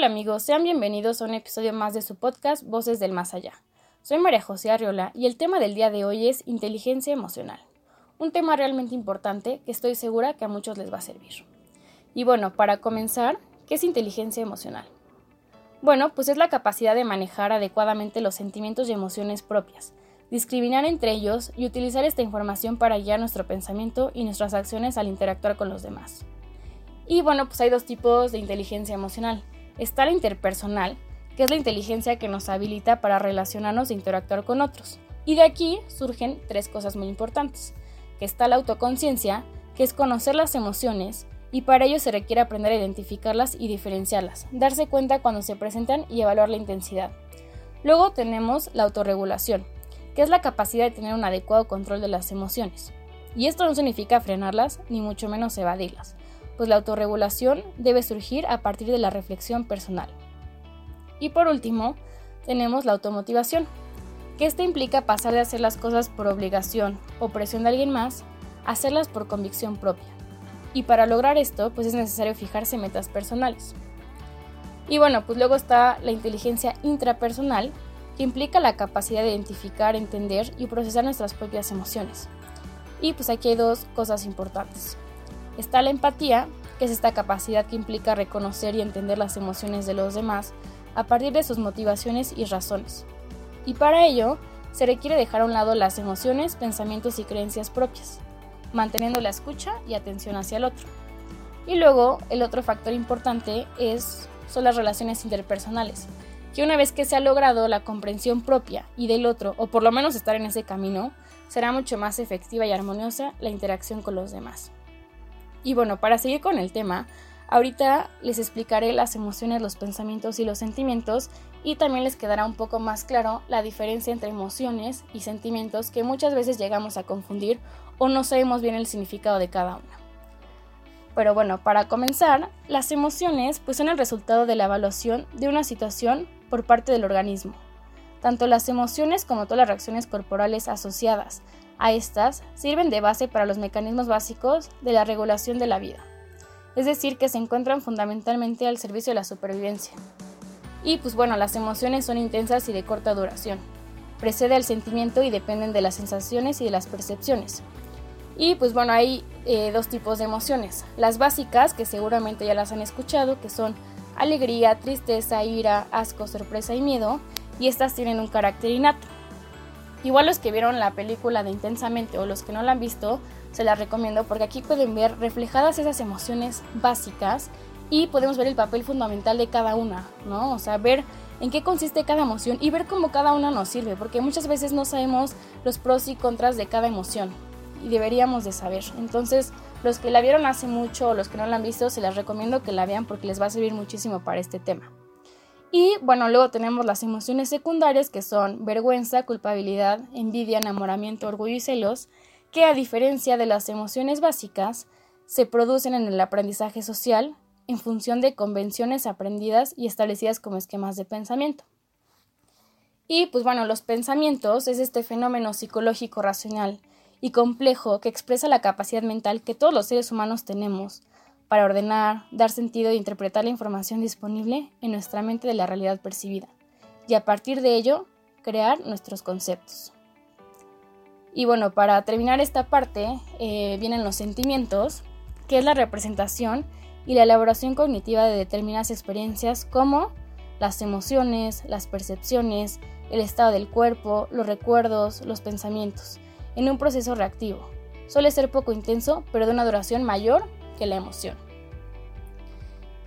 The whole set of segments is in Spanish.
Hola amigos, sean bienvenidos a un episodio más de su podcast Voces del Más Allá. Soy María José Arriola y el tema del día de hoy es inteligencia emocional. Un tema realmente importante que estoy segura que a muchos les va a servir. Y bueno, para comenzar, ¿qué es inteligencia emocional? Bueno, pues es la capacidad de manejar adecuadamente los sentimientos y emociones propias, discriminar entre ellos y utilizar esta información para guiar nuestro pensamiento y nuestras acciones al interactuar con los demás. Y bueno, pues hay dos tipos de inteligencia emocional. Está la interpersonal, que es la inteligencia que nos habilita para relacionarnos e interactuar con otros. Y de aquí surgen tres cosas muy importantes, que está la autoconciencia, que es conocer las emociones, y para ello se requiere aprender a identificarlas y diferenciarlas, darse cuenta cuando se presentan y evaluar la intensidad. Luego tenemos la autorregulación, que es la capacidad de tener un adecuado control de las emociones. Y esto no significa frenarlas, ni mucho menos evadirlas, pues la autorregulación debe surgir a partir de la reflexión personal. Y por último, tenemos la automotivación, que esta implica pasar de hacer las cosas por obligación o presión de alguien más a hacerlas por convicción propia. Y para lograr esto, pues es necesario fijarse metas personales. Y bueno, pues luego está la inteligencia intrapersonal, que implica la capacidad de identificar, entender y procesar nuestras propias emociones. Y pues aquí hay dos cosas importantes. Está la empatía, que es esta capacidad que implica reconocer y entender las emociones de los demás a partir de sus motivaciones y razones. Y para ello, se requiere dejar a un lado las emociones, pensamientos y creencias propias, manteniendo la escucha y atención hacia el otro. Y luego, el otro factor importante es, son las relaciones interpersonales, que una vez que se ha logrado la comprensión propia y del otro, o por lo menos estar en ese camino, será mucho más efectiva y armoniosa la interacción con los demás. Y bueno, para seguir con el tema, ahorita les explicaré las emociones, los pensamientos y los sentimientos y también les quedará un poco más claro la diferencia entre emociones y sentimientos que muchas veces llegamos a confundir o no sabemos bien el significado de cada una. Pero bueno, para comenzar, las emociones pues son el resultado de la evaluación de una situación por parte del organismo. Tanto las emociones como todas las reacciones corporales asociadas a estas sirven de base para los mecanismos básicos de la regulación de la vida, es decir, que se encuentran fundamentalmente al servicio de la supervivencia. Y pues bueno, las emociones son intensas y de corta duración. Precede al sentimiento y dependen de las sensaciones y de las percepciones. Y pues bueno, hay eh, dos tipos de emociones. Las básicas, que seguramente ya las han escuchado, que son alegría, tristeza, ira, asco, sorpresa y miedo, y estas tienen un carácter innato. Igual los que vieron la película de Intensamente o los que no la han visto, se las recomiendo porque aquí pueden ver reflejadas esas emociones básicas y podemos ver el papel fundamental de cada una, ¿no? O sea, ver en qué consiste cada emoción y ver cómo cada una nos sirve, porque muchas veces no sabemos los pros y contras de cada emoción y deberíamos de saber. Entonces, los que la vieron hace mucho o los que no la han visto, se las recomiendo que la vean porque les va a servir muchísimo para este tema. Y bueno, luego tenemos las emociones secundarias que son vergüenza, culpabilidad, envidia, enamoramiento, orgullo y celos, que a diferencia de las emociones básicas, se producen en el aprendizaje social en función de convenciones aprendidas y establecidas como esquemas de pensamiento. Y pues bueno, los pensamientos es este fenómeno psicológico racional y complejo que expresa la capacidad mental que todos los seres humanos tenemos para ordenar, dar sentido e interpretar la información disponible en nuestra mente de la realidad percibida, y a partir de ello, crear nuestros conceptos. Y bueno, para terminar esta parte, eh, vienen los sentimientos, que es la representación y la elaboración cognitiva de determinadas experiencias como las emociones, las percepciones, el estado del cuerpo, los recuerdos, los pensamientos, en un proceso reactivo. Suele ser poco intenso, pero de una duración mayor la emoción.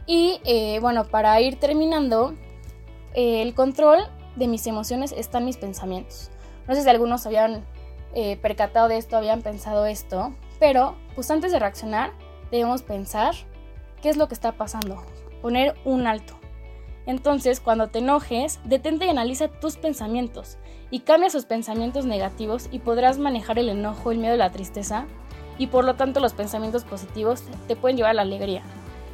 Y eh, bueno, para ir terminando, eh, el control de mis emociones está en mis pensamientos. No sé si algunos habían eh, percatado de esto, habían pensado esto, pero pues antes de reaccionar debemos pensar qué es lo que está pasando, poner un alto. Entonces, cuando te enojes, detente y analiza tus pensamientos y cambia esos pensamientos negativos y podrás manejar el enojo, el miedo la tristeza y por lo tanto los pensamientos positivos te pueden llevar a la alegría.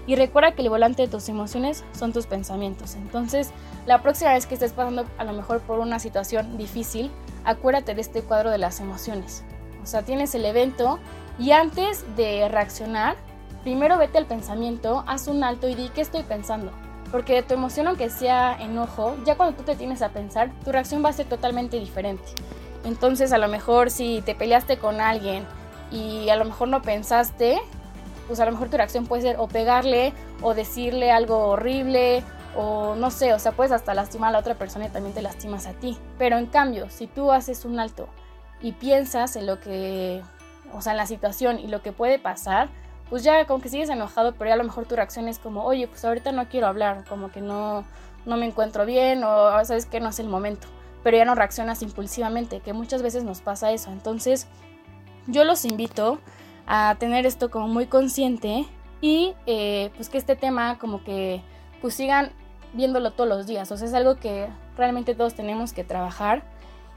Y recuerda que el volante de tus emociones son tus pensamientos. Entonces, la próxima vez que estés pasando a lo mejor por una situación difícil, acuérdate de este cuadro de las emociones. O sea, tienes el evento y antes de reaccionar, primero vete al pensamiento, haz un alto y di qué estoy pensando. Porque tu emoción, aunque sea enojo, ya cuando tú te tienes a pensar, tu reacción va a ser totalmente diferente. Entonces, a lo mejor si te peleaste con alguien y a lo mejor no pensaste, pues a lo mejor tu reacción puede ser o pegarle o decirle algo horrible o no sé, o sea, puedes hasta lastimar a la otra persona y también te lastimas a ti. Pero en cambio, si tú haces un alto y piensas en lo que, o sea, en la situación y lo que puede pasar, pues ya como que sigues enojado, pero ya a lo mejor tu reacción es como, oye, pues ahorita no quiero hablar, como que no, no me encuentro bien o sabes que no es el momento, pero ya no reaccionas impulsivamente, que muchas veces nos pasa eso. Entonces, yo los invito a tener esto como muy consciente y eh, pues que este tema como que pues sigan viéndolo todos los días, o sea, es algo que realmente todos tenemos que trabajar.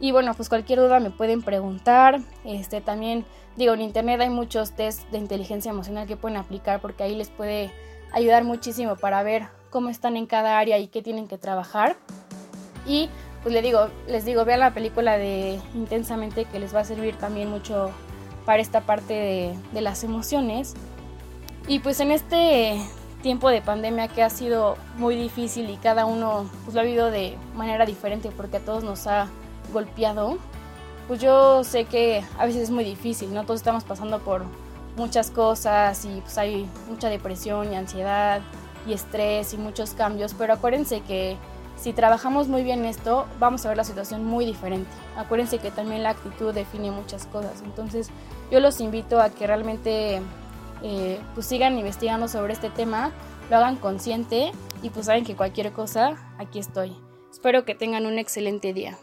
Y bueno, pues cualquier duda me pueden preguntar. Este también digo, en internet hay muchos test de inteligencia emocional que pueden aplicar porque ahí les puede ayudar muchísimo para ver cómo están en cada área y qué tienen que trabajar. Y pues les digo, les digo, vean la película de Intensamente que les va a servir también mucho para esta parte de, de las emociones. Y pues en este tiempo de pandemia que ha sido muy difícil y cada uno pues, lo ha vivido de manera diferente porque a todos nos ha golpeado, pues yo sé que a veces es muy difícil, ¿no? Todos estamos pasando por muchas cosas y pues hay mucha depresión y ansiedad y estrés y muchos cambios, pero acuérdense que si trabajamos muy bien esto, vamos a ver la situación muy diferente. Acuérdense que también la actitud define muchas cosas, entonces yo los invito a que realmente eh, pues sigan investigando sobre este tema, lo hagan consciente y pues saben que cualquier cosa, aquí estoy. Espero que tengan un excelente día.